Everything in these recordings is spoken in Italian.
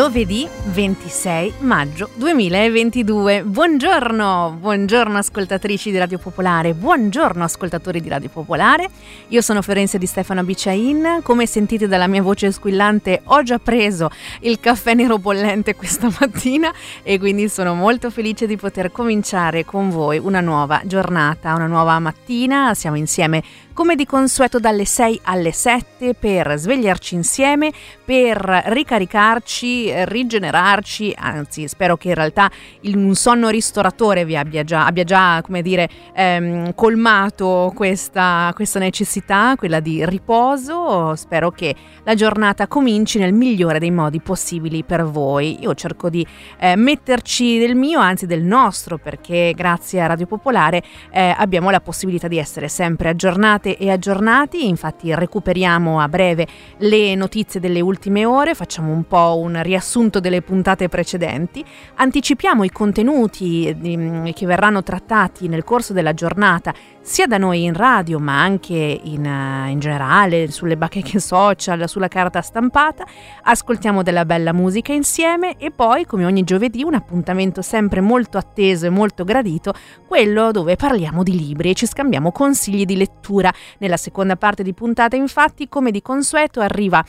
giovedì 26 maggio 2022. Buongiorno, buongiorno ascoltatrici di Radio Popolare, buongiorno ascoltatori di Radio Popolare. Io sono Fiorenza di Stefano Bicciain. Come sentite dalla mia voce squillante, ho già preso il caffè nero bollente questa mattina e quindi sono molto felice di poter cominciare con voi una nuova giornata, una nuova mattina. Siamo insieme come di consueto dalle 6 alle 7 per svegliarci insieme, per ricaricarci, rigenerarci, anzi spero che in realtà un sonno ristoratore vi abbia già, abbia già come dire, ehm, colmato questa, questa necessità, quella di riposo, spero che la giornata cominci nel migliore dei modi possibili per voi. Io cerco di eh, metterci del mio, anzi del nostro, perché grazie a Radio Popolare eh, abbiamo la possibilità di essere sempre aggiornate aggiornate e aggiornati, infatti recuperiamo a breve le notizie delle ultime ore, facciamo un po' un riassunto delle puntate precedenti, anticipiamo i contenuti ehm, che verranno trattati nel corso della giornata sia da noi in radio ma anche in, in generale sulle bacheche social, sulla carta stampata, ascoltiamo della bella musica insieme e poi come ogni giovedì un appuntamento sempre molto atteso e molto gradito, quello dove parliamo di libri e ci scambiamo consigli di lettura. Nella seconda parte di puntata infatti, come di consueto, arriva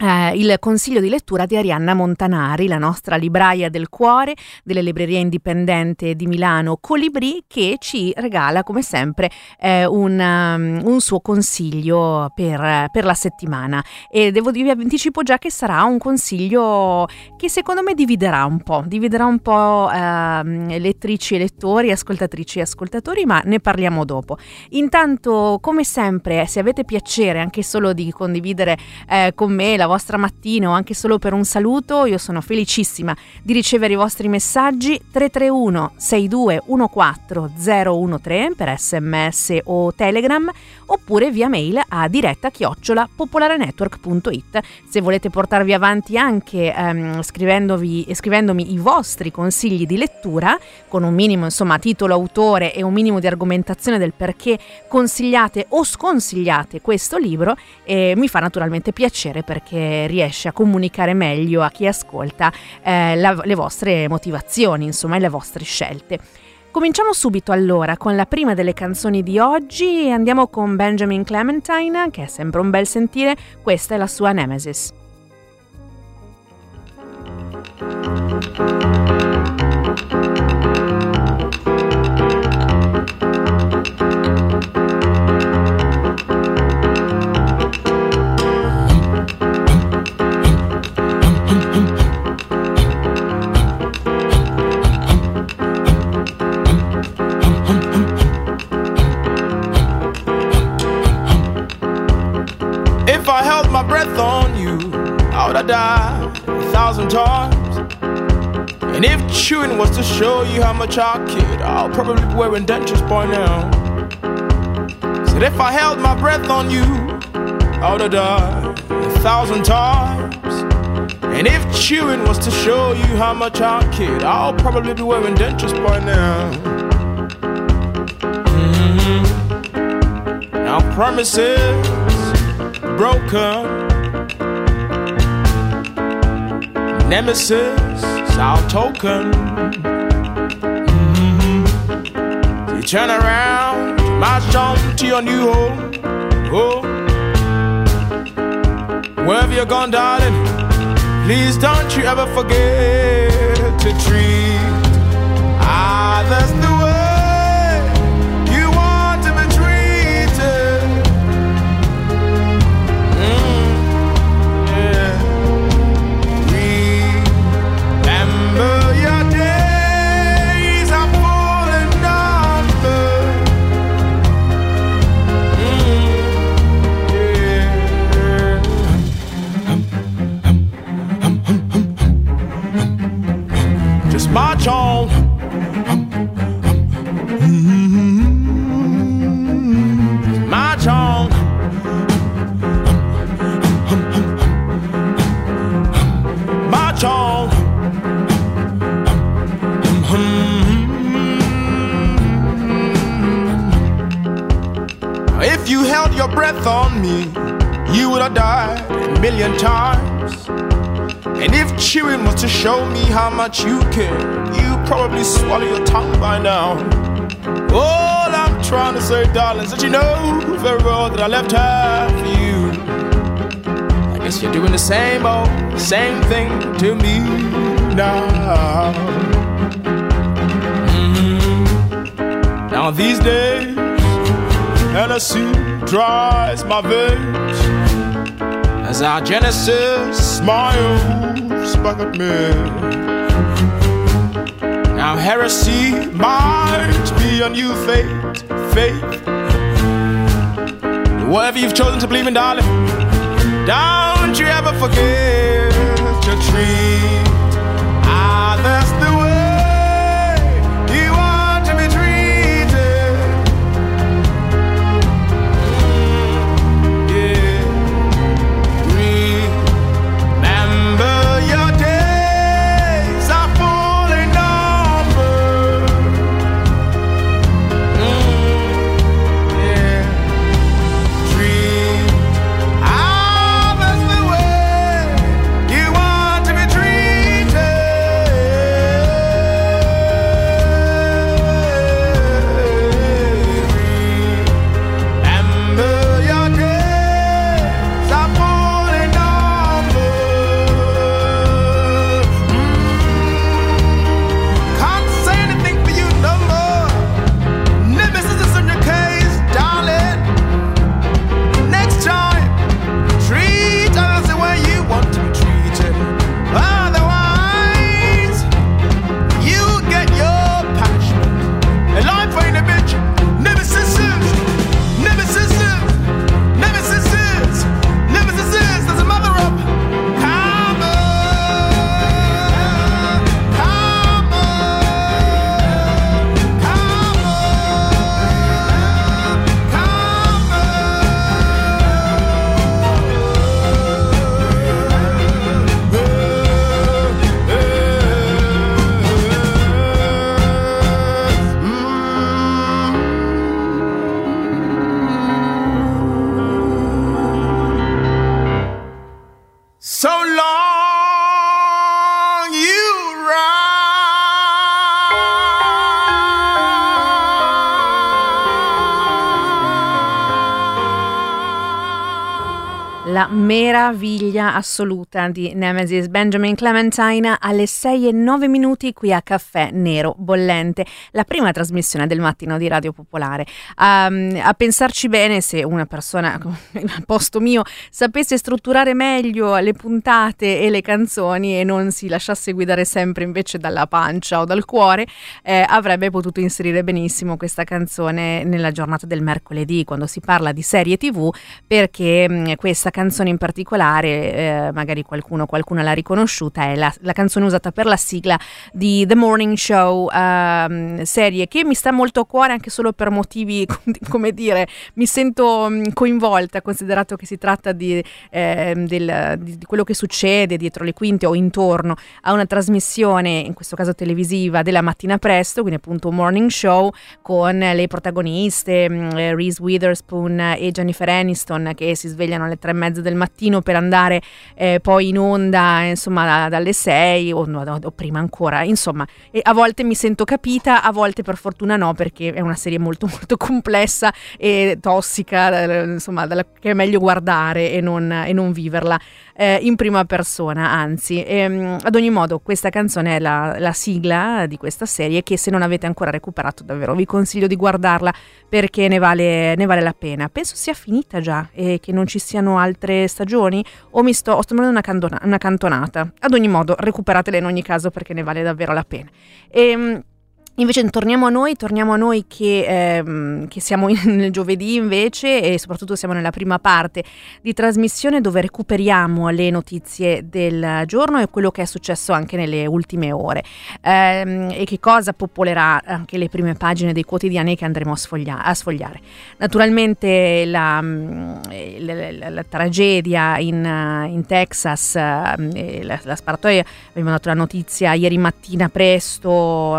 eh, il consiglio di lettura di Arianna Montanari, la nostra libraia del cuore delle librerie indipendenti di Milano Colibri, che ci regala come sempre eh, un, um, un, suo consiglio per, per, la settimana. E devo vi anticipo già che sarà un consiglio che secondo me dividerà un po', dividerà un po' eh, lettrici e lettori, ascoltatrici e ascoltatori, ma ne parliamo dopo. Intanto, come sempre, se avete piacere anche solo di condividere eh, con me la vostra mattina o anche solo per un saluto, io sono felicissima di ricevere i vostri messaggi. 331 6214 013 per sms o telegram oppure via mail a diretta chiocciola popolarenetwork.it se volete portarvi avanti anche ehm, scrivendomi i vostri consigli di lettura con un minimo insomma titolo autore e un minimo di argomentazione del perché consigliate o sconsigliate questo libro eh, mi fa naturalmente piacere perché riesce a comunicare meglio a chi ascolta eh, la, le vostre motivazioni, insomma, e le vostre scelte. Cominciamo subito allora con la prima delle canzoni di oggi e andiamo con Benjamin Clementine, che è sempre un bel sentire, questa è la sua Nemesis. Show you how much I kid, I'll probably be wearing dentures by now. Said if I held my breath on you, I would have died a thousand times. And if chewing was to show you how much I kid, I'll probably be wearing dentures by now. Mm-hmm. Now promises broken nemesis, our token. Turn around, march on to your new home. Oh, wherever you're gone, darling, please don't you ever forget to treat show me how much you care, you probably swallow your tongue by now. All I'm trying to say, darling, is that you know very well that I left her for you. I guess you're doing the same old, same thing to me now. Mm. Now these days, Hennessy dries my veins as our Genesis smiles Now heresy might be a new faith, faith. Whatever you've chosen to believe in, darling, don't you ever forget your treat La meraviglia assoluta di Nemesis Benjamin Clementine alle 6 e 9 minuti qui a Caffè Nero Bollente, la prima trasmissione del mattino di Radio Popolare. Um, a pensarci bene, se una persona al posto mio sapesse strutturare meglio le puntate e le canzoni e non si lasciasse guidare sempre invece dalla pancia o dal cuore, eh, avrebbe potuto inserire benissimo questa canzone nella giornata del mercoledì, quando si parla di serie tv, perché mh, questa canzone in particolare, eh, magari qualcuno qualcuno l'ha riconosciuta, è la, la canzone usata per la sigla di The Morning Show, ehm, serie che mi sta molto a cuore anche solo per motivi, come dire, mi sento mh, coinvolta, considerato che si tratta di, eh, del- di- quello che succede dietro le quinte o intorno a una trasmissione, in questo caso televisiva, della mattina presto, quindi appunto un morning show con le protagoniste eh, Reese Witherspoon e Jennifer Aniston che si svegliano alle tre e mezza del mattino per andare eh, poi in onda insomma da- dalle sei o, no, o prima ancora. Insomma e a volte mi sento capita a volte per fortuna no perché è una serie molto molto complessa e tossica eh, insomma che è meglio guardare e non, e non viverla eh, in prima persona anzi. Ehm, ad ogni modo questa canzone è la, la sigla di questa serie che se non avete ancora recuperato davvero vi consiglio di guardarla perché ne vale, ne vale la pena. Penso sia finita già e che non ci siano altre stagioni o mi sto, sto prendendo una, candona- una cantonata. Ad ogni modo recuperatela in ogni caso perché ne vale davvero la pena. Ehm, Invece torniamo a noi, torniamo a noi che, ehm, che siamo nel giovedì invece e soprattutto siamo nella prima parte di trasmissione dove recuperiamo le notizie del giorno e quello che è successo anche nelle ultime ore Ehm, e che cosa popolerà anche le prime pagine dei quotidiani che andremo a, sfoglia- a sfogliare. Naturalmente la, mm, la- la- la tragedia in, in Texas, eh, la, la sparatoria, abbiamo dato la notizia ieri mattina presto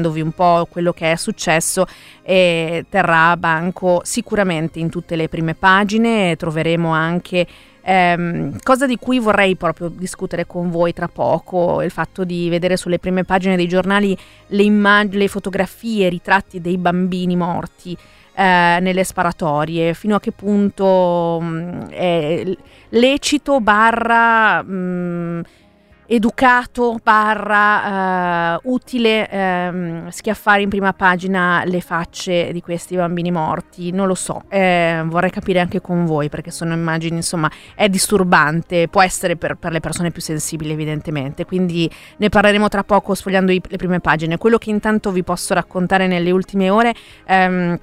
raccontandovi un po' quello che è successo e terrà banco sicuramente in tutte le prime pagine, troveremo anche ehm, cosa di cui vorrei proprio discutere con voi tra poco, il fatto di vedere sulle prime pagine dei giornali le immagini, le fotografie, i ritratti dei bambini morti. Eh, nelle sparatorie, fino a che punto mh, mm, è lecito barra mh, mm, educato barra uh, utile um, schiaffare in prima pagina le facce di questi bambini morti, non lo so, eh, vorrei capire anche con voi perché sono immagini, insomma, è disturbante, può essere per, per, le persone più sensibili evidentemente, quindi ne parleremo tra poco sfogliando i, le prime pagine. Quello che intanto vi posso raccontare nelle ultime ore... Um,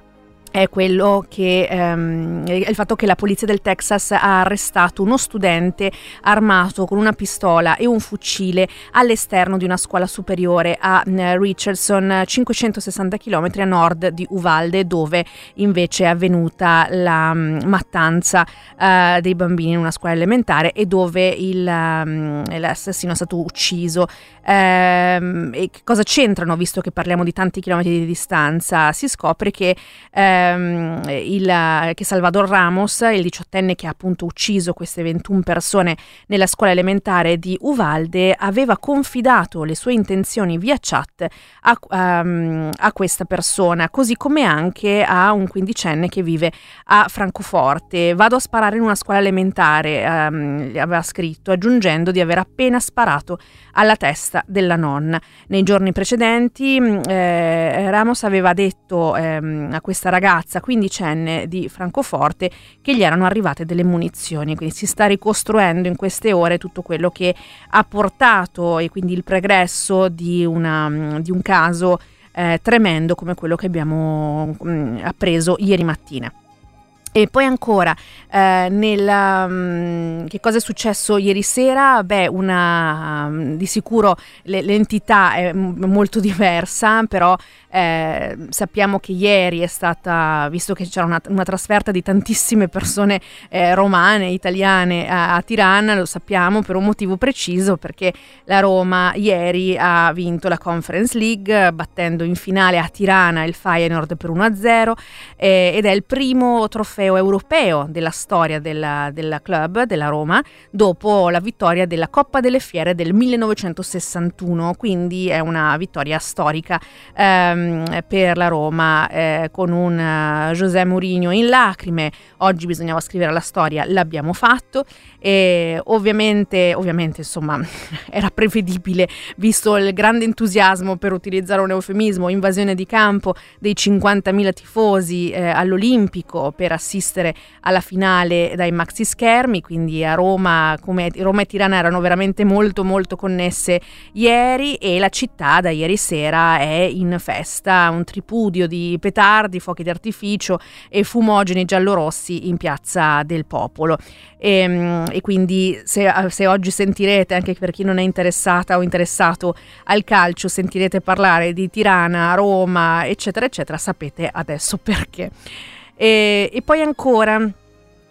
è quello che ehm, il fatto che la polizia del Texas ha arrestato uno studente armato con una pistola e un fucile all'esterno di una scuola superiore a eh, Richardson, 560 km a nord di Uvalde, dove invece è avvenuta la um, mattanza uh, dei bambini in una scuola elementare e dove il, um, l'assassino è stato ucciso. Um, e cosa c'entrano, visto che parliamo di tanti chilometri di distanza? Si scopre che ehm, il, che Salvador Ramos, il diciottenne che ha appunto ucciso queste 21 persone nella scuola elementare di Uvalde, aveva confidato le sue intenzioni via chat a, um, a questa persona, così come anche a un quindicenne che vive a Francoforte. Vado a sparare in una scuola elementare, um, aveva scritto, aggiungendo di aver appena sparato alla testa della nonna. Nei giorni precedenti mm, eh, Ramos aveva detto ehm, a questa ragazza quindicenne di Francoforte che gli erano arrivate delle munizioni, quindi si sta ricostruendo in queste ore tutto quello che ha portato e quindi il pregresso di, una, mm, di un caso eh, tremendo come quello che abbiamo mh, mm, appreso ieri mattina. E poi ancora, eh, nella, um, che cosa è successo ieri sera? Beh, una, um, di sicuro l'entità è m- molto diversa, però eh, sappiamo che ieri è stata, visto che c'era una, una trasferta di tantissime persone eh, romane, italiane a, a, Tirana, lo sappiamo per un motivo preciso, perché la Roma ieri ha vinto la Conference League battendo in finale a Tirana il Feyenoord per 1-0 eh, ed è il primo trofeo europeo della storia della, della club, della Roma, dopo la vittoria della Coppa delle Fiere del 1961, quindi è una vittoria storica. Ehm, per la Roma eh, con un uh, José Mourinho in lacrime. Oggi bisognava scrivere la storia, l'abbiamo fatto e ovviamente, ovviamente insomma era prevedibile visto il grande entusiasmo per utilizzare un eufemismo, invasione di campo dei 50.000 tifosi eh, all'Olimpico per assistere alla finale dai maxi schermi, quindi a Roma, come Roma e Tirana erano veramente molto molto connesse ieri e la città da ieri sera è in festa, un tripudio di petardi, fuochi d'artificio e fumogeni giallorossi in piazza del Popolo. E, ehm, e quindi se, se, oggi sentirete, anche per chi non è interessata o interessato al calcio, sentirete parlare di Tirana, Roma, eccetera, eccetera, sapete adesso perché. E, e poi ancora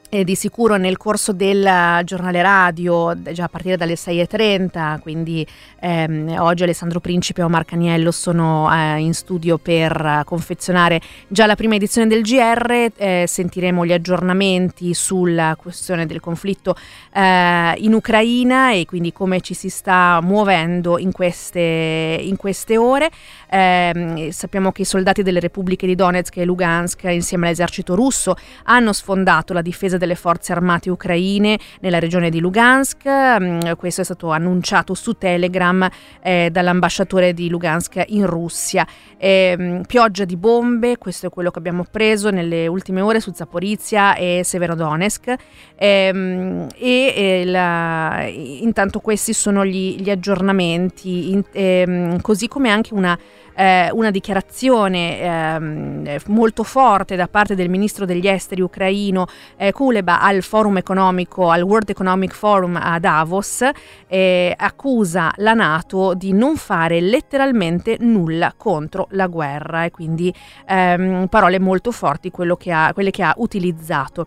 e di sicuro nel corso del giornale radio, già a partire dalle 6.30, quindi ehm, oggi Alessandro Principe e Omar Caniello sono eh, in studio per confezionare già la prima edizione del GR, eh, sentiremo gli aggiornamenti sulla questione del conflitto eh, in Ucraina e quindi come ci si sta muovendo in queste, in queste ore. Ehm, sappiamo che i soldati delle repubbliche di Donetsk e Lugansk insieme all'esercito russo hanno sfondato la difesa delle forze armate ucraine nella regione di Lugansk. Mm, questo è stato annunciato su Telegram eh, dall'ambasciatore di Lugansk in Russia. Eh, pioggia di bombe, questo è quello che abbiamo preso nelle ultime ore su Zaporizia e Severodonetsk. Eh, e la, intanto questi sono gli, gli aggiornamenti, in, ehm, così come anche una eh, una dichiarazione eh, molto forte da parte del ministro degli esteri ucraino eh, Kuleba al forum economico, al World Economic Forum a Davos, eh, accusa la Nato di non fare letteralmente nulla contro la guerra e quindi ehm, parole molto forti ha, quelle che ha utilizzato.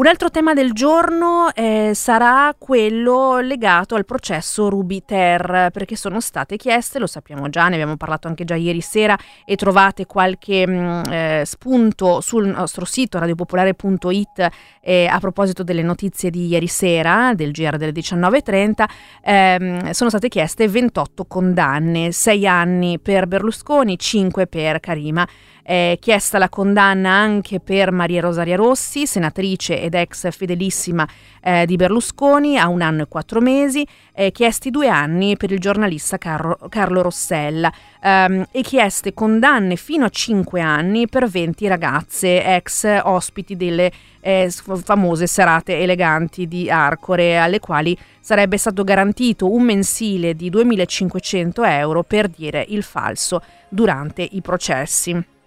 Un altro tema del giorno eh, sarà quello legato al processo Rubiter, perché sono state chieste, lo sappiamo già, ne abbiamo parlato anche già ieri sera e trovate qualche mh, mm, eh, spunto sul nostro sito radiopopolare.it eh, a proposito delle notizie di ieri sera, del GR delle 19.30, ehm, sono state chieste 28 condanne, 6 anni per Berlusconi, 5 per Karima. È chiesta la condanna anche per Maria Rosaria Rossi, senatrice ed ex fedelissima eh, di Berlusconi, a un anno e quattro mesi, eh, chiesti due anni per il giornalista Carlo, Carlo Rossella ehm, e chieste condanne fino a cinque anni per 20 ragazze ex ospiti delle eh, famose serate eleganti di Arcore, alle quali sarebbe stato garantito un mensile di 2.500 euro per dire il falso durante i processi.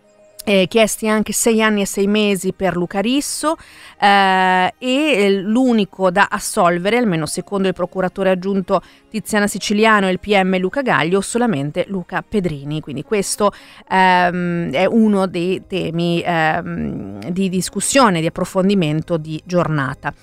Eh, chiesti anche sei anni e sei mesi per Luca Risso eh, e l'unico da assolvere, almeno secondo il procuratore aggiunto Tiziana Siciliano e il PM Luca Gaglio, solamente Luca Pedrini. Quindi questo ehm, è uno dei temi ehm, di discussione, di approfondimento di giornata.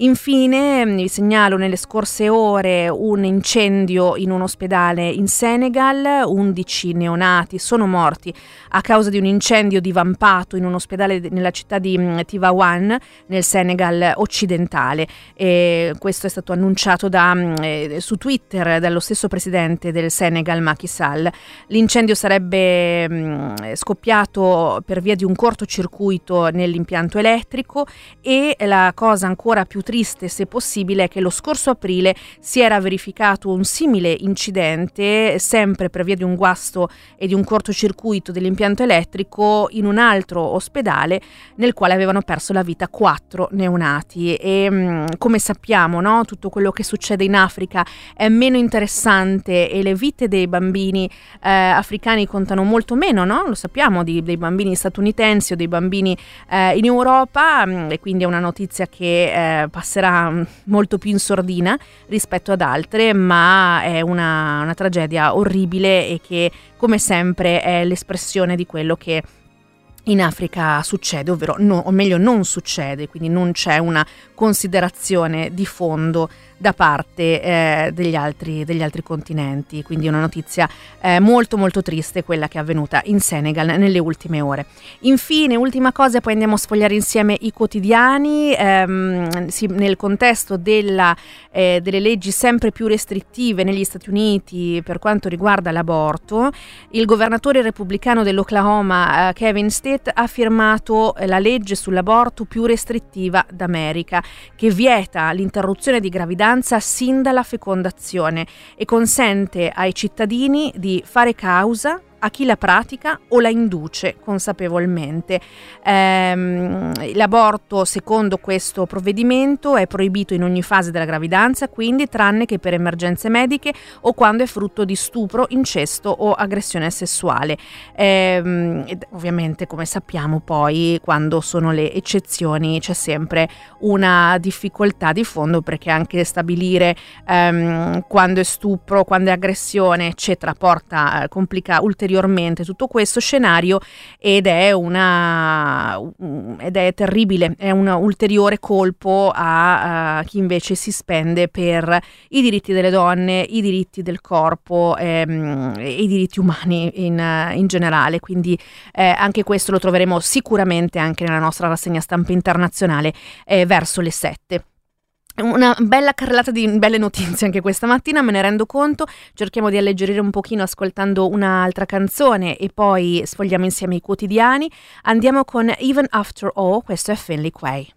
Infine mm, vi segnalo nelle scorse ore un incendio in un ospedale in Senegal, 11 neonati sono morti a causa di un incendio divampato in un ospedale nella città di mm, Tivaouane nel Senegal occidentale. E questo è stato annunciato da, mm, eh, su Twitter dallo stesso presidente del Senegal Macky Sall. L'incendio sarebbe mh, scoppiato per via di un cortocircuito nell'impianto elettrico e la cosa ancora più triste, se possibile, è che lo scorso aprile si era verificato un simile incidente, sempre per via di un guasto e di un cortocircuito dell'impianto elettrico, in un altro ospedale nel quale avevano perso la vita quattro neonati. E mm, come sappiamo, no, tutto quello che succede in Africa è meno interessante e le vite dei bambini eh, africani contano molto meno, no? lo sappiamo, di, dei bambini statunitensi o dei bambini eh, in Europa, mm, e quindi è una notizia che eh, passerà mm, molto più in sordina rispetto ad altre, ma è una, una tragedia orribile e che come sempre è l'espressione di quello che in Africa succede, ovvero no, o meglio non succede, quindi non c'è una considerazione di fondo da parte eh, degli, altri, degli, altri, continenti. Quindi una notizia eh, molto molto triste quella che è avvenuta in Senegal nelle ultime ore. Infine, ultima cosa, poi andiamo a sfogliare insieme i quotidiani. Ehm, sì, nel contesto della, eh, delle leggi sempre più restrittive negli Stati Uniti per quanto riguarda l'aborto, il governatore repubblicano dell'Oklahoma, eh, Kevin State, ha firmato la legge sull'aborto più restrittiva d'America, che vieta l'interruzione di gravidanza gravidanza sin dalla fecondazione e consente ai cittadini di fare causa a chi la pratica o la induce consapevolmente. Ehm, l'aborto, secondo questo provvedimento, è proibito in ogni fase della gravidanza, quindi tranne che per emergenze mediche o quando è frutto di stupro, incesto o aggressione sessuale. Ehm, ovviamente, come sappiamo, poi quando sono le eccezioni c'è sempre una difficoltà di fondo perché anche stabilire ehm, quando è stupro, quando è aggressione, eccetera, porta, eh, complica ulteriormente ulteriormente tutto questo scenario ed è, una, ed è terribile, è un ulteriore colpo a, a, chi invece si spende per i diritti delle donne, i diritti del corpo ehm, e i diritti umani in, in generale. Quindi eh, anche questo lo troveremo sicuramente anche nella nostra rassegna stampa internazionale eh, verso le 7. Una bella carrellata di belle notizie anche questa mattina, me ne rendo conto. Cerchiamo di alleggerire un pochino ascoltando un'altra canzone e poi sfogliamo insieme i quotidiani. Andiamo con Even After All, questo è Finley Quay.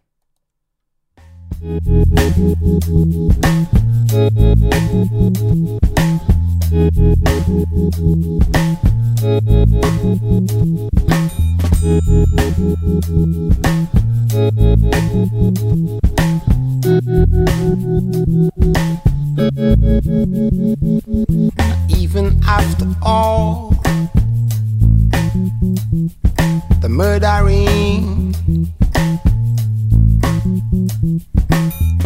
Even after all the murdering,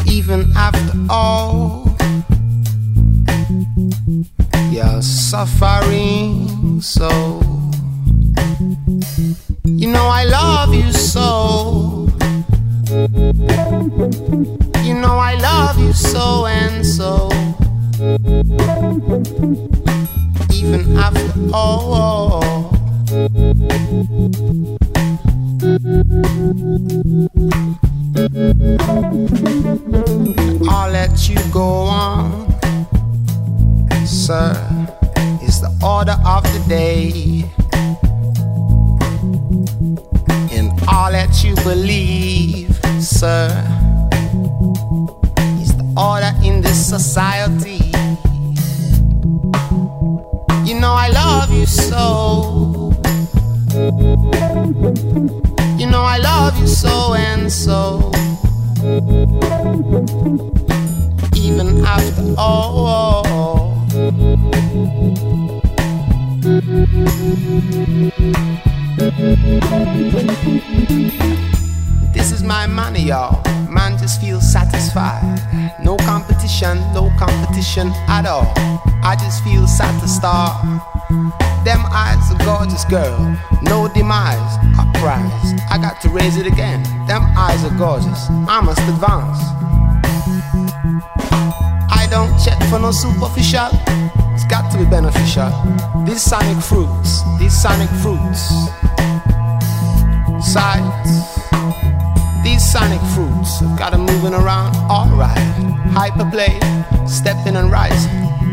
even after all your suffering, so you know I love you so. You know I love you so and so. Even after all. I'll let you go on, sir. It's the order of the day. And I'll let you believe, sir. It's the order in this society. You know I love you so. You know I love you so and so. Even after all. This is my money, y'all. Man just feels satisfied. No competition, no competition at all. I just feel satisfied. Them eyes, a gorgeous girl. No demise, a prize. I got to raise it again. Them eyes are gorgeous. I must advance. I don't check for no superficial. It's got to be beneficial. These sonic fruits, these sonic fruits. Sights. These sonic fruits have got 'em moving around alright. Hyperplay, stepping and rising.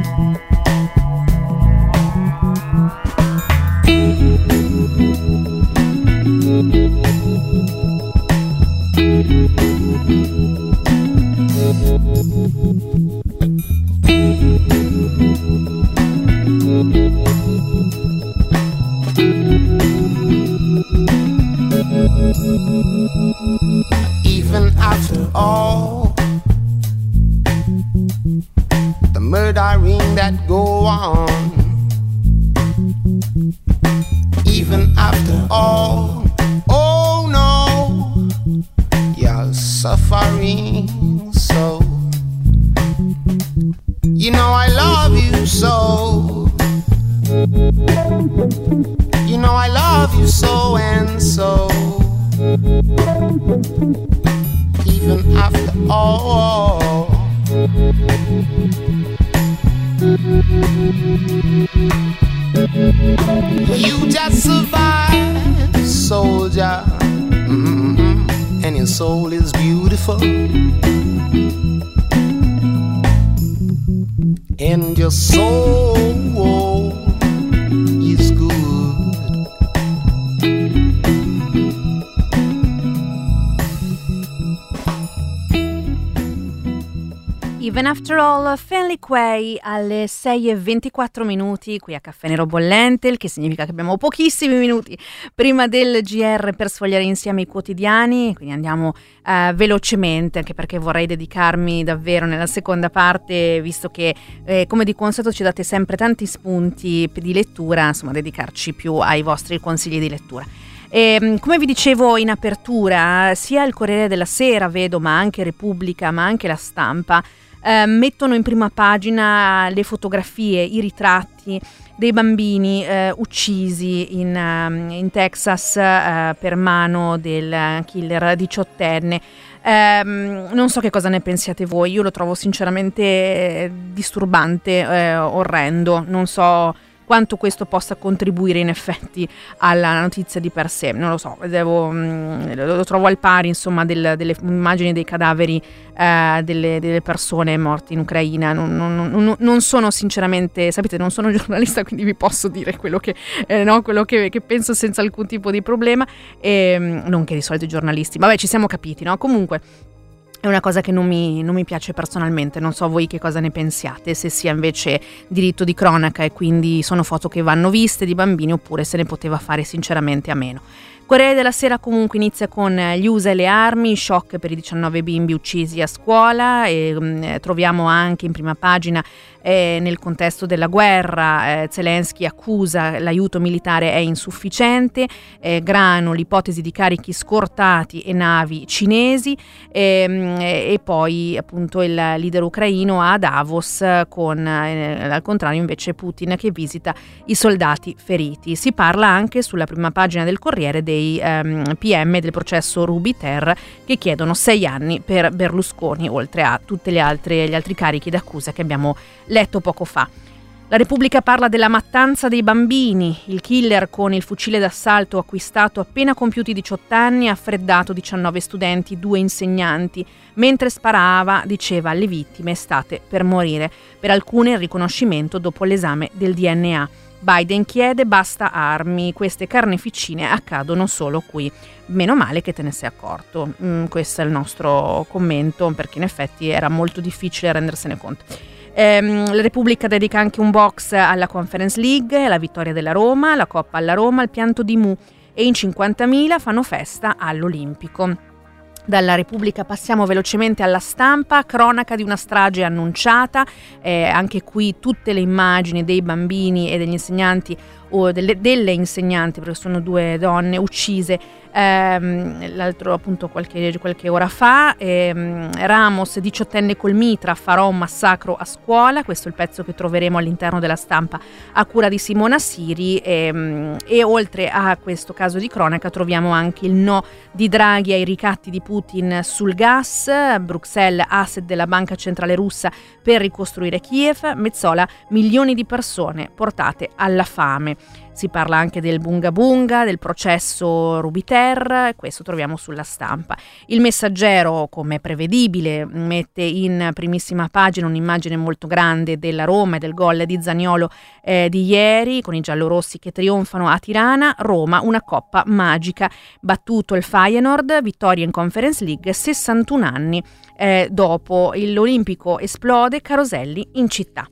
Love you so and so. Even after all. You just survived, soldier. Mm-mm-mm. And your soul is beautiful. And your soul Even After All, Fanley Quay alle 6.24 minuti qui a Caffè Nero Bollente, il che significa che abbiamo pochissimi minuti prima del GR per sfogliare insieme i quotidiani, quindi andiamo eh, velocemente anche perché vorrei dedicarmi davvero nella seconda parte, visto che eh, come di consueto ci date sempre tanti spunti di lettura, insomma dedicarci più ai vostri consigli di lettura. E, come vi dicevo in apertura, sia il Corriere della Sera, vedo, ma anche Repubblica, ma anche la stampa, eh, mettono in prima pagina le fotografie, i ritratti dei bambini eh, uccisi in, um, in Texas eh, per mano del killer diciottenne. Um, non so che cosa ne pensiate voi, io lo trovo sinceramente disturbante, eh, orrendo, non so quanto questo possa contribuire in effetti alla notizia di per sé, non lo so, devo, mh, lo trovo al pari insomma del, delle immagini dei cadaveri eh, delle, delle, persone morte in Ucraina, non, non, non, non, sono sinceramente, sapete, non sono giornalista quindi vi posso dire quello che, eh, no, quello che, che penso senza alcun tipo di problema, e, non che di solito i giornalisti, vabbè ci siamo capiti, no? Comunque è una cosa che non mi, non mi, piace personalmente, non so voi che cosa ne pensiate, se sia invece diritto di cronaca e quindi sono foto che vanno viste di bambini oppure se ne poteva fare sinceramente a meno. Corriere della Sera comunque inizia con gli USA e le armi, shock per i 19 bimbi uccisi a scuola e mh, troviamo anche in prima pagina eh, nel contesto della guerra. Eh, Zelensky accusa l'aiuto militare è insufficiente, eh, grano l'ipotesi di carichi scortati e navi cinesi ehm, e poi appunto il leader ucraino a Davos con eh, al contrario invece Putin che visita i soldati feriti. Si parla anche sulla prima pagina del Corriere dei ehm, PM del processo Rubiter che chiedono sei anni per Berlusconi oltre a tutti gli altri carichi d'accusa che abbiamo letto poco fa. La Repubblica parla della mattanza dei bambini. Il killer con il fucile d'assalto acquistato appena compiuti 18 anni ha freddato 19 studenti, due insegnanti. Mentre sparava diceva alle vittime state per morire. Per alcune il riconoscimento dopo l'esame del DNA. Biden chiede basta armi, queste carneficine accadono solo qui. Meno male che te ne sei accorto. Mm, questo è il nostro commento perché in effetti era molto difficile rendersene conto. Ehm, la Repubblica dedica anche un box alla Conference League, la vittoria della Roma, la Coppa alla Roma, il pianto di Mu. E in 50.000 fanno festa all'Olimpico. Dalla Repubblica passiamo velocemente alla stampa, cronaca di una strage annunciata, eh, anche qui tutte le immagini dei bambini e degli insegnanti o delle, delle insegnanti, perché sono due donne uccise ehm, l'altro appunto qualche, qualche ora fa, ehm, Ramos, diciottenne col mitra, farò un massacro a scuola, questo è il pezzo che troveremo all'interno della stampa a cura di Simona Siri ehm, e oltre a questo caso di cronaca troviamo anche il no di Draghi ai ricatti di Putin sul gas, Bruxelles asset della banca centrale russa per ricostruire Kiev, Mezzola milioni di persone portate alla fame. Si parla anche del Bunga Bunga, del processo Rubiter, questo troviamo sulla stampa. Il messaggero, come prevedibile, mette in primissima pagina un'immagine molto grande della Roma e del gol di Zaniolo eh, di ieri, con i giallorossi che trionfano a Tirana. Roma, una coppa magica. Battuto il Feyenoord, vittoria in Conference League, 61 anni eh, dopo. L'Olimpico esplode, Caroselli in città.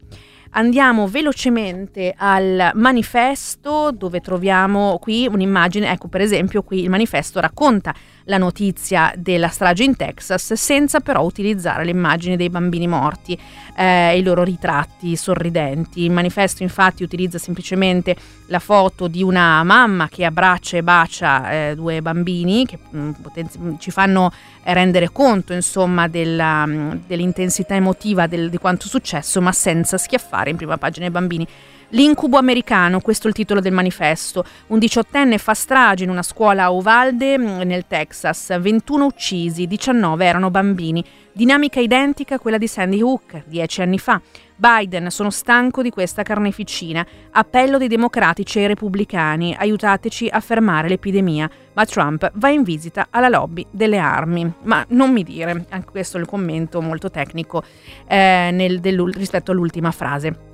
Andiamo velocemente al manifesto dove troviamo qui un'immagine, ecco per esempio qui il manifesto racconta la notizia della strage in Texas senza però utilizzare le immagini dei bambini morti e eh, i loro ritratti sorridenti. Il manifesto infatti utilizza semplicemente la foto di una mamma che abbraccia e bacia eh, due bambini che mh, mm, potenzi- ci fanno rendere conto insomma della, mm, dell'intensità emotiva del, di quanto successo ma senza schiaffare in prima pagina i bambini. L'incubo americano, questo è il titolo del manifesto. Un diciottenne fa strage in una scuola a Uvalde, mm, nel Texas. 21 uccisi, 19 erano bambini. Dinamica identica a quella di Sandy Hook, dieci anni fa. Biden, sono stanco di questa carneficina. Appello dei democratici e repubblicani, aiutateci a fermare l'epidemia. Ma Trump va in visita alla lobby delle armi. Ma non mi dire, anche questo è il commento molto tecnico eh, nel, rispetto all'ultima frase.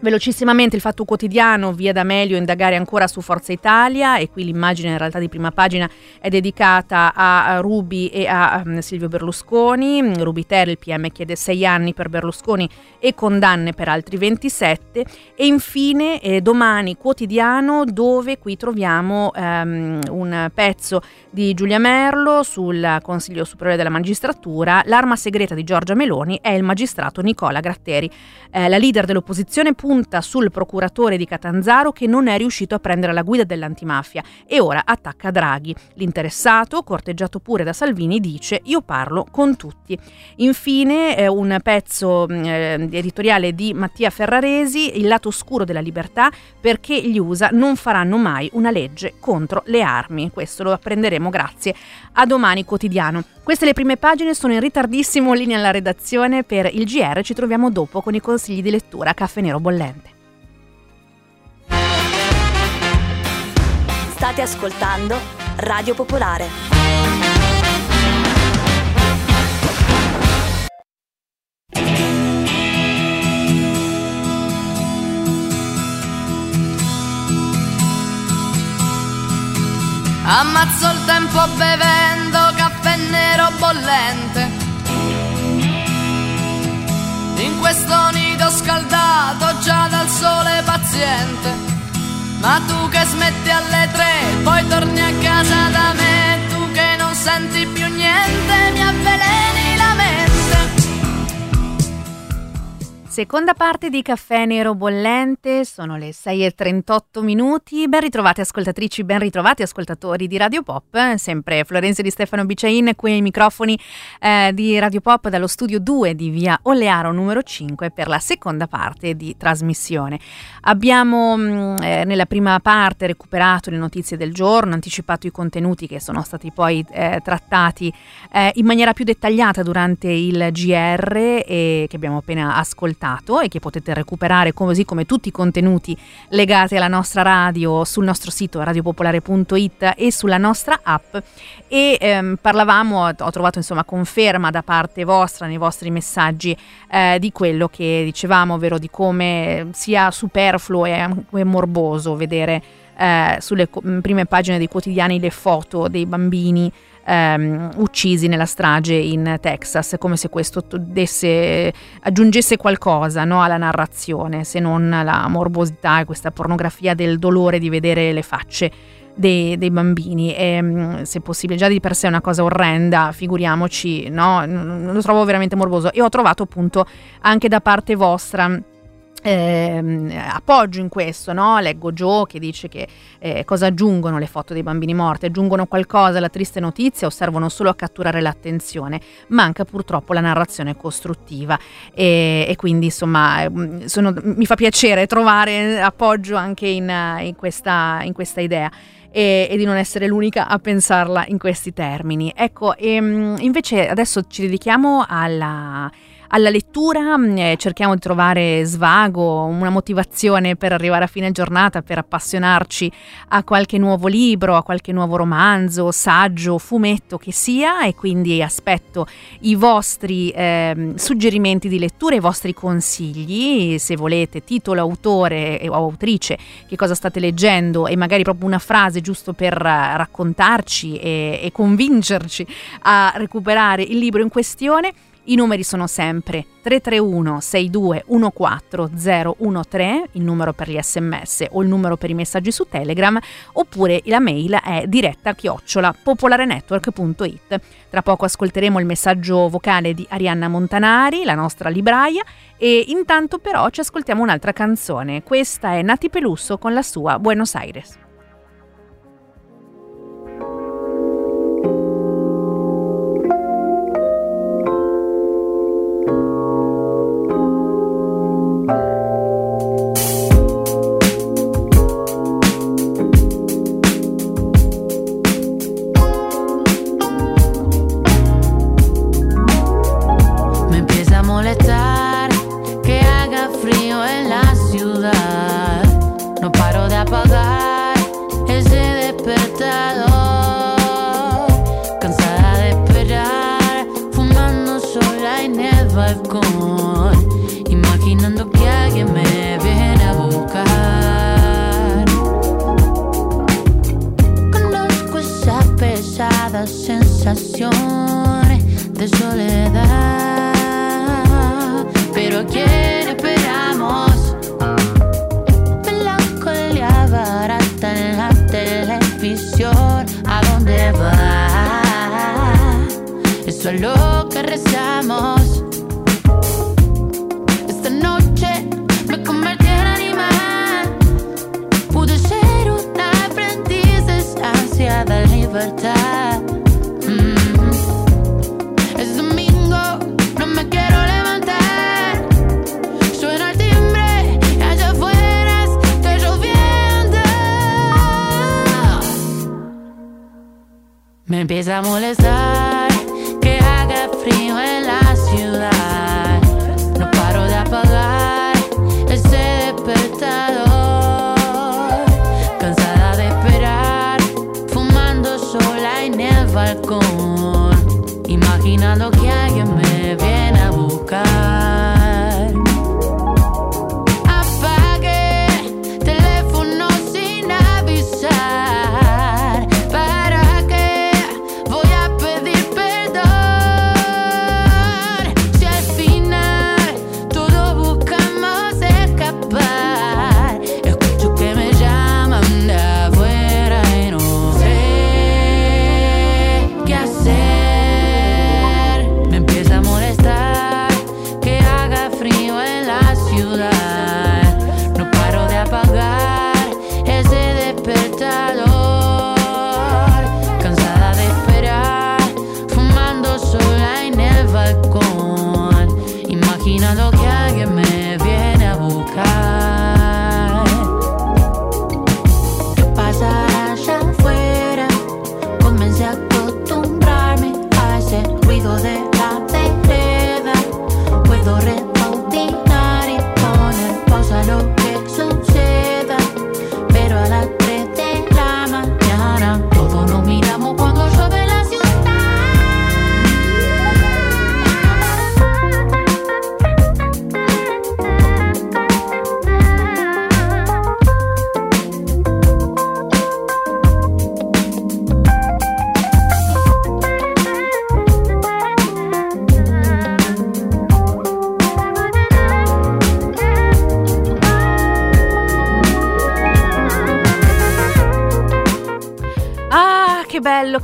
Velocissimamente il Fatto Quotidiano, via D'Amelio, indagare ancora su Forza Italia e qui l'immagine in realtà di prima pagina è dedicata a Rubi e a um, Silvio Berlusconi. Rubi Ter, il PM, chiede sei anni per Berlusconi e condanne per altri 27. E infine eh, domani quotidiano dove qui troviamo um, un pezzo di Giulia Merlo sul Consiglio Superiore della Magistratura. L'arma segreta di Giorgia Meloni è il magistrato Nicola Gratteri. Eh, la leader dell'opposizione punta sul procuratore di Catanzaro che non è riuscito a prendere la guida dell'antimafia e ora attacca Draghi. L'interessato, corteggiato pure da Salvini, dice io parlo con tutti. Infine eh, un pezzo mm, eh, editoriale di Mattia Ferraresi, Il lato oscuro della libertà, perché gli USA non faranno mai una legge contro le armi. Questo lo apprenderemo grazie a Domani Quotidiano. Queste le prime pagine sono in ritardissimo linea alla redazione per il GR, ci troviamo dopo con i consigli di lettura Caffè Nero Bollente. State ascoltando Radio Popolare. Ammazzo il tempo bevendo caffè nero bollente. In questo nido scaldato già dal sole paziente. Ma tu che smetti alle tre, poi torni a casa da me. Tu che non senti più niente, mi avveleni Seconda parte di Caffè Nero Bollente, sono le 6.38 minuti. Ben ritrovate ascoltatrici, ben ritrovati ascoltatori di Radio Pop. Sempre Florenzo di Stefano Biciain qui ai microfoni eh, di Radio Pop dallo studio 2 di via Olearo numero 5 per la seconda parte di trasmissione. Abbiamo mm, eh, nella prima parte recuperato le notizie del giorno, anticipato i contenuti che sono stati poi eh, trattati eh, in maniera più dettagliata durante il GR e che abbiamo appena ascoltato ascoltato e che potete recuperare così come tutti i contenuti legati alla nostra radio sul nostro sito radiopopolare.it e sulla nostra app. E ehm, parlavamo, ho trovato insomma conferma da parte vostra nei vostri messaggi eh, di quello che dicevamo, ovvero di come sia superfluo e, e morboso vedere eh, sulle co- prime pagine dei quotidiani le foto dei bambini ehm, uccisi nella strage in Texas, come se questo desse, aggiungesse qualcosa no, alla narrazione, se non la morbosità e questa pornografia del dolore di vedere le facce dei, dei, bambini. E ehm, se possibile già di per sé è una cosa orrenda figuriamoci no lo trovo veramente morboso. E ho trovato appunto anche da parte vostra eh, appoggio in questo, no? leggo Joe che dice che eh, cosa aggiungono le foto dei bambini morti, aggiungono qualcosa alla triste notizia o servono solo a catturare l'attenzione, manca purtroppo la narrazione costruttiva e, e quindi insomma ehm, sono, mi fa piacere trovare appoggio anche in, in, questa, in questa idea. E, e, di non essere l'unica a pensarla in questi termini. Ecco, e, ehm, invece adesso ci dedichiamo alla, alla lettura, mm, eh, cerchiamo di trovare svago, una motivazione per arrivare a fine giornata, per appassionarci a qualche nuovo libro, a qualche nuovo romanzo, saggio, fumetto che sia e quindi aspetto i vostri eh, suggerimenti di lettura, i vostri consigli, se volete titolo, autore o autrice, che cosa state leggendo e magari proprio una frase giusto per raccontarci e, e convincerci a recuperare il libro in questione. I numeri sono sempre 331 6214 013, il numero per gli sms o il numero per i messaggi su Telegram, oppure la mail è diretta chiocciola popolarenetwork.it. Tra poco ascolteremo il messaggio vocale di Arianna Montanari, la nostra libraia, e intanto però ci ascoltiamo un'altra canzone. Questa è Nati Pelusso con la sua Buenos Aires. Me empieza a molestar que haga frío.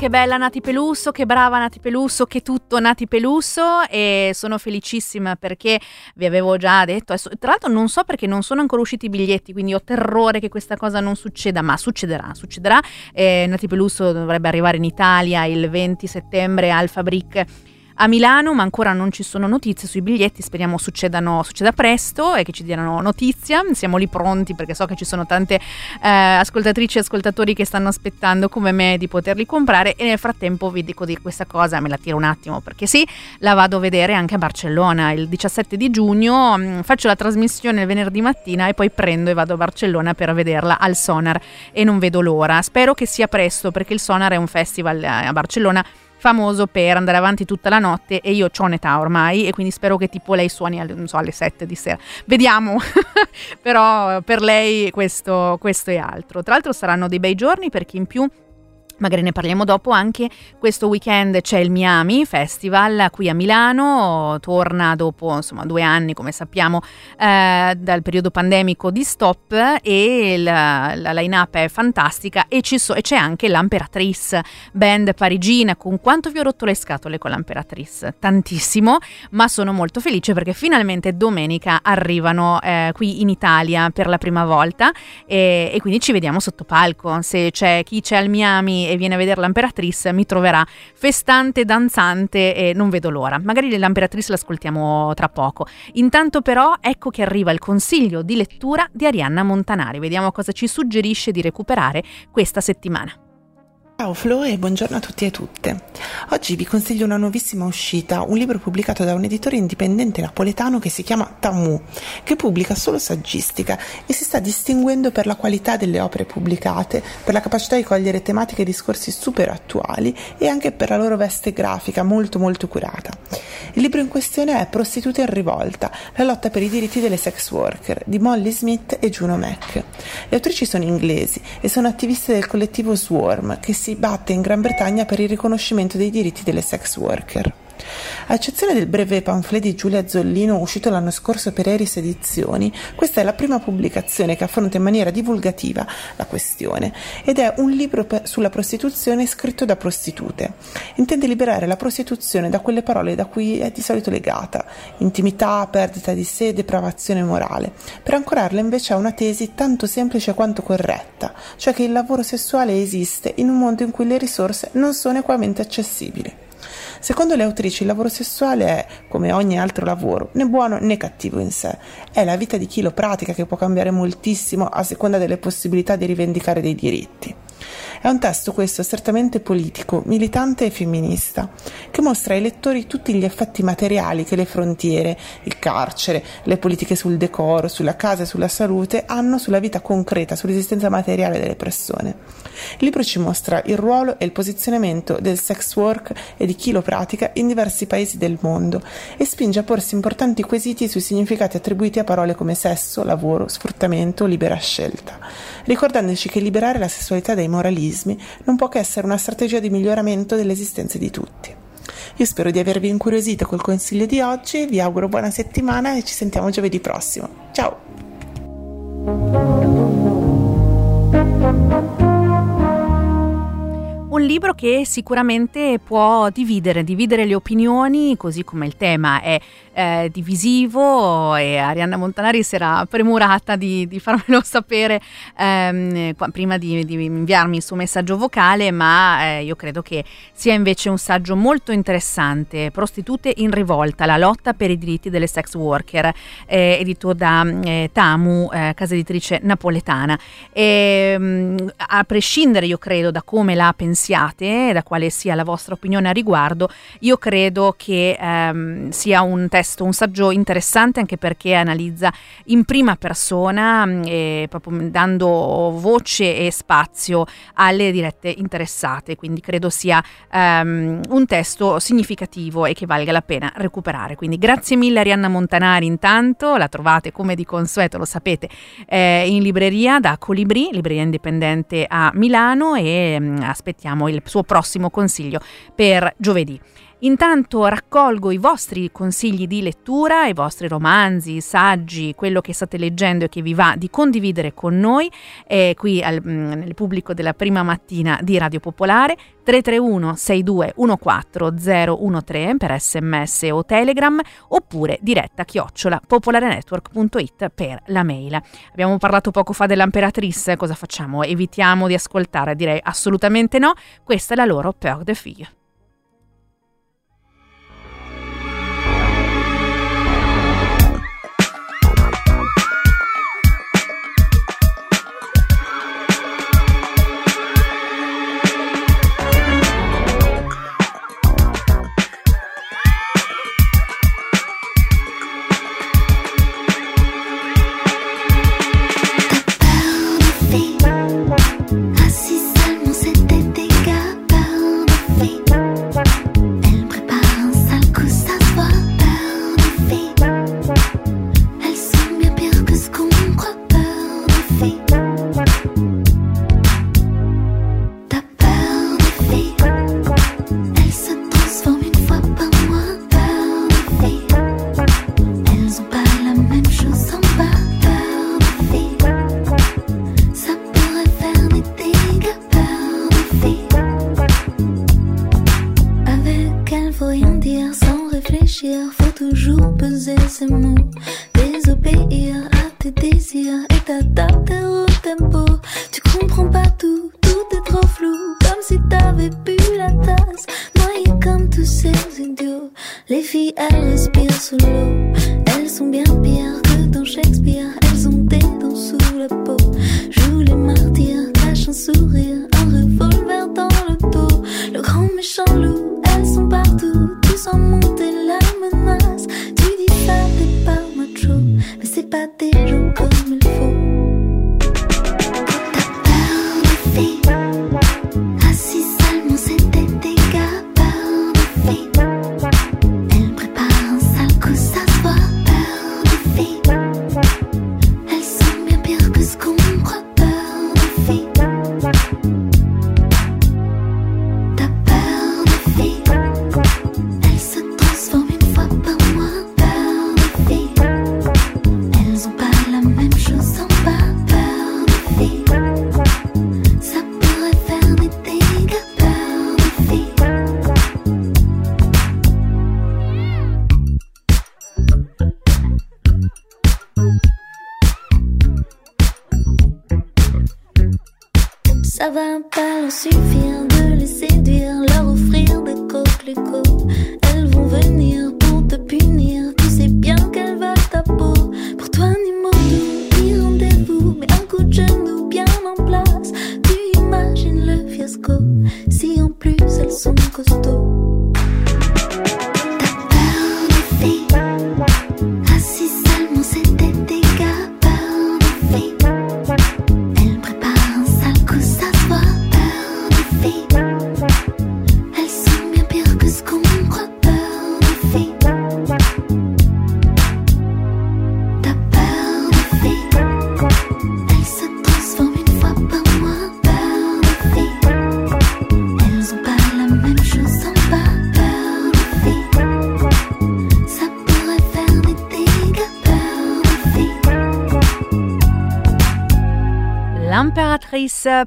Che bella Nati Pelusso, che brava Nati Pelusso, che tutto Nati Pelusso e sono felicissima perché vi avevo già detto, tra l'altro non so perché non sono ancora usciti i biglietti, quindi ho terrore che questa cosa non succeda, ma succederà, succederà. Eh, Nati Pelusso dovrebbe arrivare in Italia il 20 settembre al Fabric a Milano, ma ancora non ci sono notizie sui biglietti, speriamo succedano, succeda presto e che ci diano notizia, siamo lì pronti perché so che ci sono tante eh, ascoltatrici e ascoltatori che stanno aspettando come me di poterli comprare e nel frattempo vi dico di questa cosa, me la tiro un attimo perché sì, la vado a vedere anche a Barcellona il 17 di giugno, mm, faccio la trasmissione il venerdì mattina e poi prendo e vado a Barcellona per vederla al Sonar e non vedo l'ora, spero che sia presto perché il Sonar è un festival eh, a Barcellona famoso per andare avanti tutta la notte e io ho un'età ormai e quindi spero che tipo lei suoni alle, so, alle 7 di sera. Vediamo, però per lei questo, questo è altro. Tra l'altro saranno dei bei giorni perché in più Magari ne parliamo dopo, anche. Questo weekend c'è il Miami Festival qui a Milano, torna dopo insomma due anni come sappiamo eh, dal periodo pandemico di stop. E la, la line-up è fantastica. E, so, e, c'è anche l'Amperatrice, band parigina, con quanto vi ho rotto le scatole con l'Amperatrice? Tantissimo, ma sono molto felice perché finalmente domenica arrivano eh, qui in Italia per la prima volta. E, e quindi ci vediamo sotto palco, se c'è chi c'è al Miami e viene a vedere l'Imperatrice mi troverà festante, danzante e non vedo l'ora. Magari l'Imperatrice l'ascoltiamo tra poco. Intanto però ecco che arriva il consiglio di lettura di Arianna Montanari. Vediamo cosa ci suggerisce di recuperare questa settimana. Ciao Flo e buongiorno a tutti e tutte. Oggi vi consiglio una nuovissima uscita, un libro pubblicato da un editore indipendente napoletano che si chiama Tamu, che pubblica solo saggistica e si sta distinguendo per la qualità delle opere pubblicate, per la capacità di cogliere tematiche e discorsi super attuali e anche per la loro veste grafica molto molto curata. Il libro in questione è Prostitute in rivolta, la lotta per i diritti delle sex worker di Molly Smith e Juno Mack. Le autrici sono inglesi e sono attiviste del collettivo Swarm che si batte in Gran Bretagna per il riconoscimento dei diritti delle sex worker. A eccezione del breve pamphlet di Giulia Zollino uscito l'anno scorso per Eris Edizioni, questa è la prima pubblicazione che affronta in maniera divulgativa la questione ed è un libro per, sulla prostituzione scritto da prostitute. Intende liberare la prostituzione da quelle parole da cui è di solito legata, intimità, perdita di sé, depravazione morale, per ancorarla invece a una tesi tanto semplice quanto corretta, cioè che il lavoro sessuale esiste in un mondo in cui le risorse non sono equamente accessibili. Secondo le autrici il lavoro sessuale è, come ogni altro lavoro, né buono né cattivo in sé. È la vita di chi lo pratica che può cambiare moltissimo a seconda delle possibilità di rivendicare dei diritti. È un testo questo strettamente politico, militante e femminista, che mostra ai lettori tutti gli effetti materiali che le frontiere, il carcere, le politiche sul decoro, sulla casa e sulla salute hanno sulla vita concreta, sull'esistenza materiale delle persone. Il libro ci mostra il ruolo e il posizionamento del sex work e di chi lo pratica in diversi paesi del mondo e spinge a porsi importanti quesiti sui significati attribuiti a parole come sesso, lavoro, sfruttamento, libera scelta, ricordandoci che liberare la sessualità dai moralismi non può che essere una strategia di miglioramento dell'esistenza di tutti. Io spero di avervi incuriosito col consiglio di oggi, vi auguro buona settimana e ci sentiamo giovedì prossimo. Ciao! Un libro che sicuramente può dividere, dividere le opinioni, così come il tema è eh, divisivo e Arianna Montanari si era premurata di, di farmelo sapere ehm, prima di, di, inviarmi il suo messaggio vocale, ma eh, io credo che sia invece un saggio molto interessante, Prostitute in rivolta, la lotta per i diritti delle sex worker, eh, edito da eh, Tamu, eh, casa editrice napoletana. E, ehm, a prescindere, io credo, da come la pensiate, da quale sia la vostra opinione a riguardo, io credo che ehm, sia un testo un saggio interessante anche perché analizza in prima persona, mm, e proprio dando voce e spazio alle dirette interessate, quindi credo sia um, un testo significativo e che valga la pena recuperare. Quindi grazie mille Arianna Montanari intanto, la trovate come di consueto, lo sapete, eh, in libreria da Colibri, libreria indipendente a Milano. E um, aspettiamo il suo prossimo consiglio per giovedì. Intanto raccolgo i vostri consigli di lettura, i vostri romanzi, saggi, quello che state leggendo e che vi va di condividere con noi eh, qui al, mm, nel pubblico della prima mattina di Radio Popolare 331 6214 013 per sms o telegram oppure diretta chiocciola popolarenetwork.it per la mail. Abbiamo parlato poco fa dell'Imperatrice, cosa facciamo? Evitiamo di ascoltare? Direi assolutamente no, questa è la loro Peur de Fille. Ça va pas leur suffire de les séduire, leur offrir des coquelicots.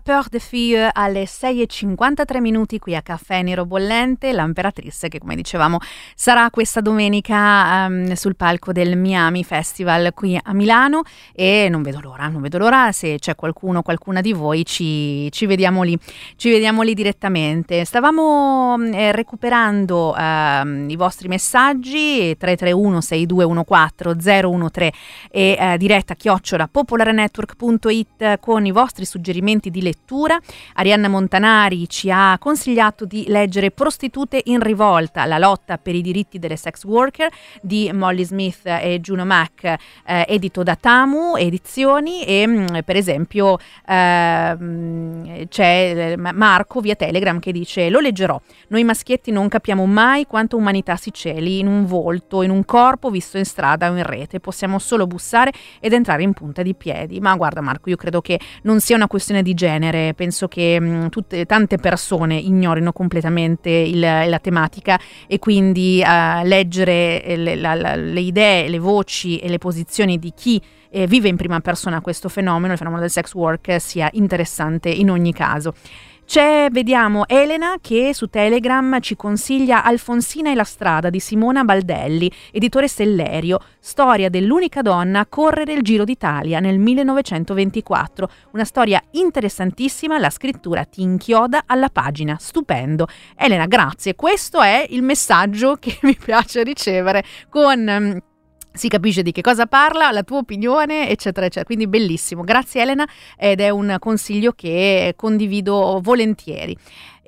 Peur de Fille alle 6.53 minuti qui a Caffè Nero Bollente, l'Imperatrice che come dicevamo sarà questa domenica um, sul palco del Miami Festival qui a Milano e non vedo l'ora, non vedo l'ora se c'è qualcuno, qualcuna di voi ci, ci vediamo lì, ci vediamo lì direttamente. Stavamo eh, recuperando eh, i vostri messaggi 331 6214 013 e eh, diretta chiocciola popolarenetwork.it con i vostri suggerimenti suggerimenti di lettura. Arianna Montanari ci ha consigliato di leggere Prostitute in rivolta, la lotta per i diritti delle sex worker di Molly Smith e Juno Mack, eh, edito da Tamu Edizioni e mm, per esempio eh, c'è Marco via Telegram che dice lo leggerò, noi maschietti non capiamo mai quanto umanità si celi in un volto, in un corpo visto in strada o in rete, possiamo solo bussare ed entrare in punta di piedi, ma guarda Marco io credo che non sia una questione di genere, penso che mh, tutte, tante persone ignorino completamente il, la tematica e quindi uh, leggere le, la, la, le idee, le voci e le posizioni di chi eh, vive in prima persona questo fenomeno, il fenomeno del sex work, sia interessante in ogni caso. C'è, vediamo, Elena che su Telegram ci consiglia Alfonsina e la strada di Simona Baldelli, editore Stellerio, storia dell'unica donna a correre il Giro d'Italia nel 1924. Una storia interessantissima, la scrittura ti inchioda alla pagina, stupendo. Elena, grazie, questo è il messaggio che mi piace ricevere con mm, si capisce di che cosa parla, la tua opinione, eccetera, eccetera. Quindi bellissimo. Grazie Elena ed è un consiglio che condivido volentieri.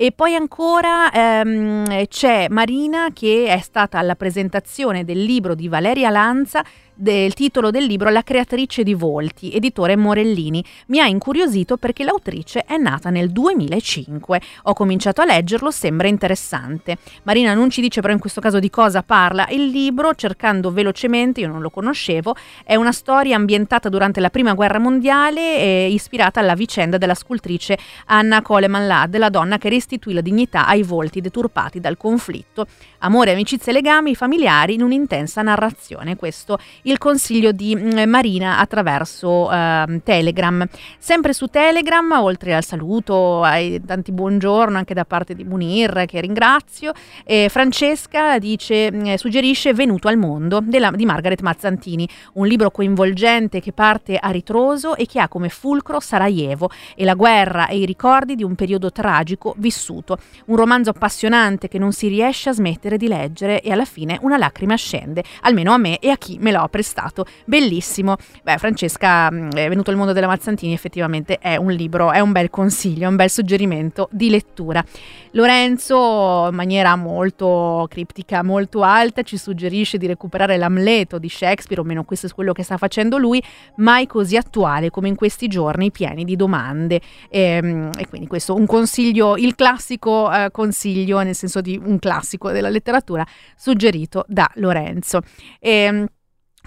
E poi ancora ehm, c'è Marina che è stata alla presentazione del libro di Valeria Lanza del titolo del libro La creatrice di volti, editore Morellini. Mi ha incuriosito perché l'autrice è nata nel 2005. Ho cominciato a leggerlo, sembra interessante. Marina non ci dice però in questo caso di cosa parla il libro, cercando velocemente, io non lo conoscevo, è una storia ambientata durante la Prima Guerra Mondiale e ispirata alla vicenda della scultrice Anna Coleman Ladd, la donna che restituì la dignità ai volti deturpati dal conflitto. Amore, amicizie e legami familiari in un'intensa narrazione. Questo il consiglio di mm, Marina attraverso eh, Telegram. Sempre su Telegram, oltre al saluto, ai tanti buongiorno anche da parte di Munir, che ringrazio, eh, Francesca dice, mm, suggerisce Venuto al mondo della, di Margaret Mazzantini, un libro coinvolgente che parte a ritroso e che ha come fulcro Sarajevo e la guerra e i ricordi di un periodo tragico vissuto. Un romanzo appassionante che non si riesce a smettere di leggere e alla fine una lacrima scende, almeno a me e a chi me lo ha prestato. Bellissimo. Beh, Francesca, mm, è venuto il mondo della Mazzantini, effettivamente è un libro, è un bel consiglio, è un bel suggerimento di lettura. Lorenzo, in maniera molto criptica, molto alta, ci suggerisce di recuperare l'Amleto di Shakespeare, o meno questo è quello che sta facendo lui, mai così attuale come in questi giorni pieni di domande. E, ehm, e quindi questo un consiglio, il classico eh, consiglio, nel senso di un classico della letteratura, suggerito da Lorenzo. E, ehm,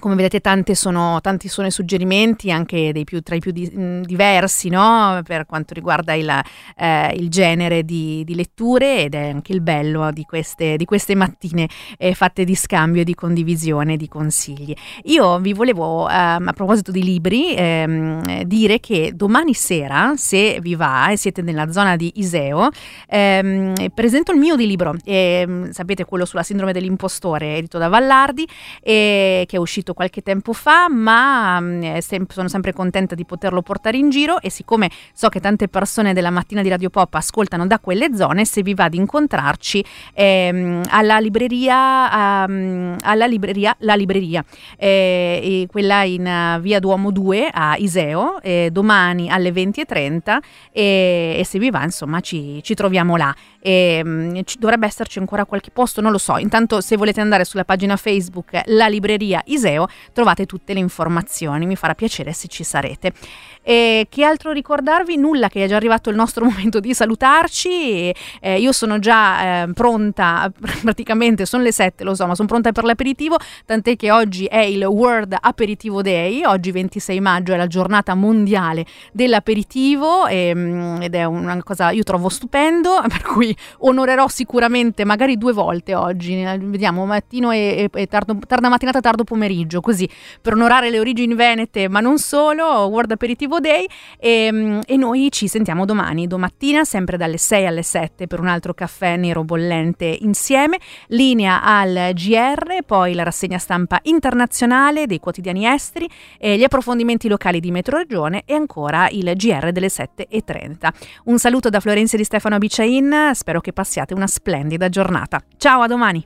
come vedete sono, tanti sono i suggerimenti anche più, tra i più di, mh, diversi no? per quanto riguarda il, eh, il genere di, di, letture ed è anche il bello di queste, di queste mattine eh, fatte di scambio, di condivisione, di consigli. Io vi volevo ehm, a proposito di libri ehm, dire che domani sera se vi va e siete nella zona di Iseo ehm, presento il mio di libro, ehm, sapete quello sulla sindrome dell'impostore edito da Vallardi che è uscito uscito qualche tempo fa, ma mh, mm, sem- sono sempre contenta di poterlo portare in giro e siccome so che tante persone della mattina di Radio Pop ascoltano da quelle zone, se vi va di incontrarci ehm, alla libreria, um, alla libreria La Libreria, eh, quella in uh, via Duomo 2 a Iseo, eh, domani alle 20.30 e, e se vi va insomma ci, ci troviamo là. E, um, ci, dovrebbe esserci ancora qualche posto, non lo so. Intanto se volete andare sulla pagina Facebook La Libreria Iseo trovate tutte le informazioni, mi farà piacere se ci sarete. E che altro ricordarvi? Nulla che è già arrivato il nostro momento di salutarci. Eh, io sono già eh, pronta, praticamente sono le 7, lo so, ma sono pronta per l'aperitivo, tant'è che oggi è il World Aperitivo Day, oggi 26 maggio è la giornata mondiale dell'aperitivo e, ehm, ed è una cosa io trovo stupendo, per cui onorerò sicuramente magari due volte oggi, vediamo mattino e, e tardo, tarda mattinata, tardo pomeriggio, così per onorare le origini venete, ma non solo, World Aperitivo Day e, ehm, e, noi ci sentiamo domani, domattina, sempre dalle 6 alle 7 per un altro caffè nero bollente insieme, linea al GR, poi la rassegna stampa internazionale dei quotidiani esteri, gli approfondimenti locali di Metro Regione e ancora il GR delle 7.30. Un saluto da Florenzi di Stefano Biciain, spero che passiate una splendida giornata. Ciao, a domani!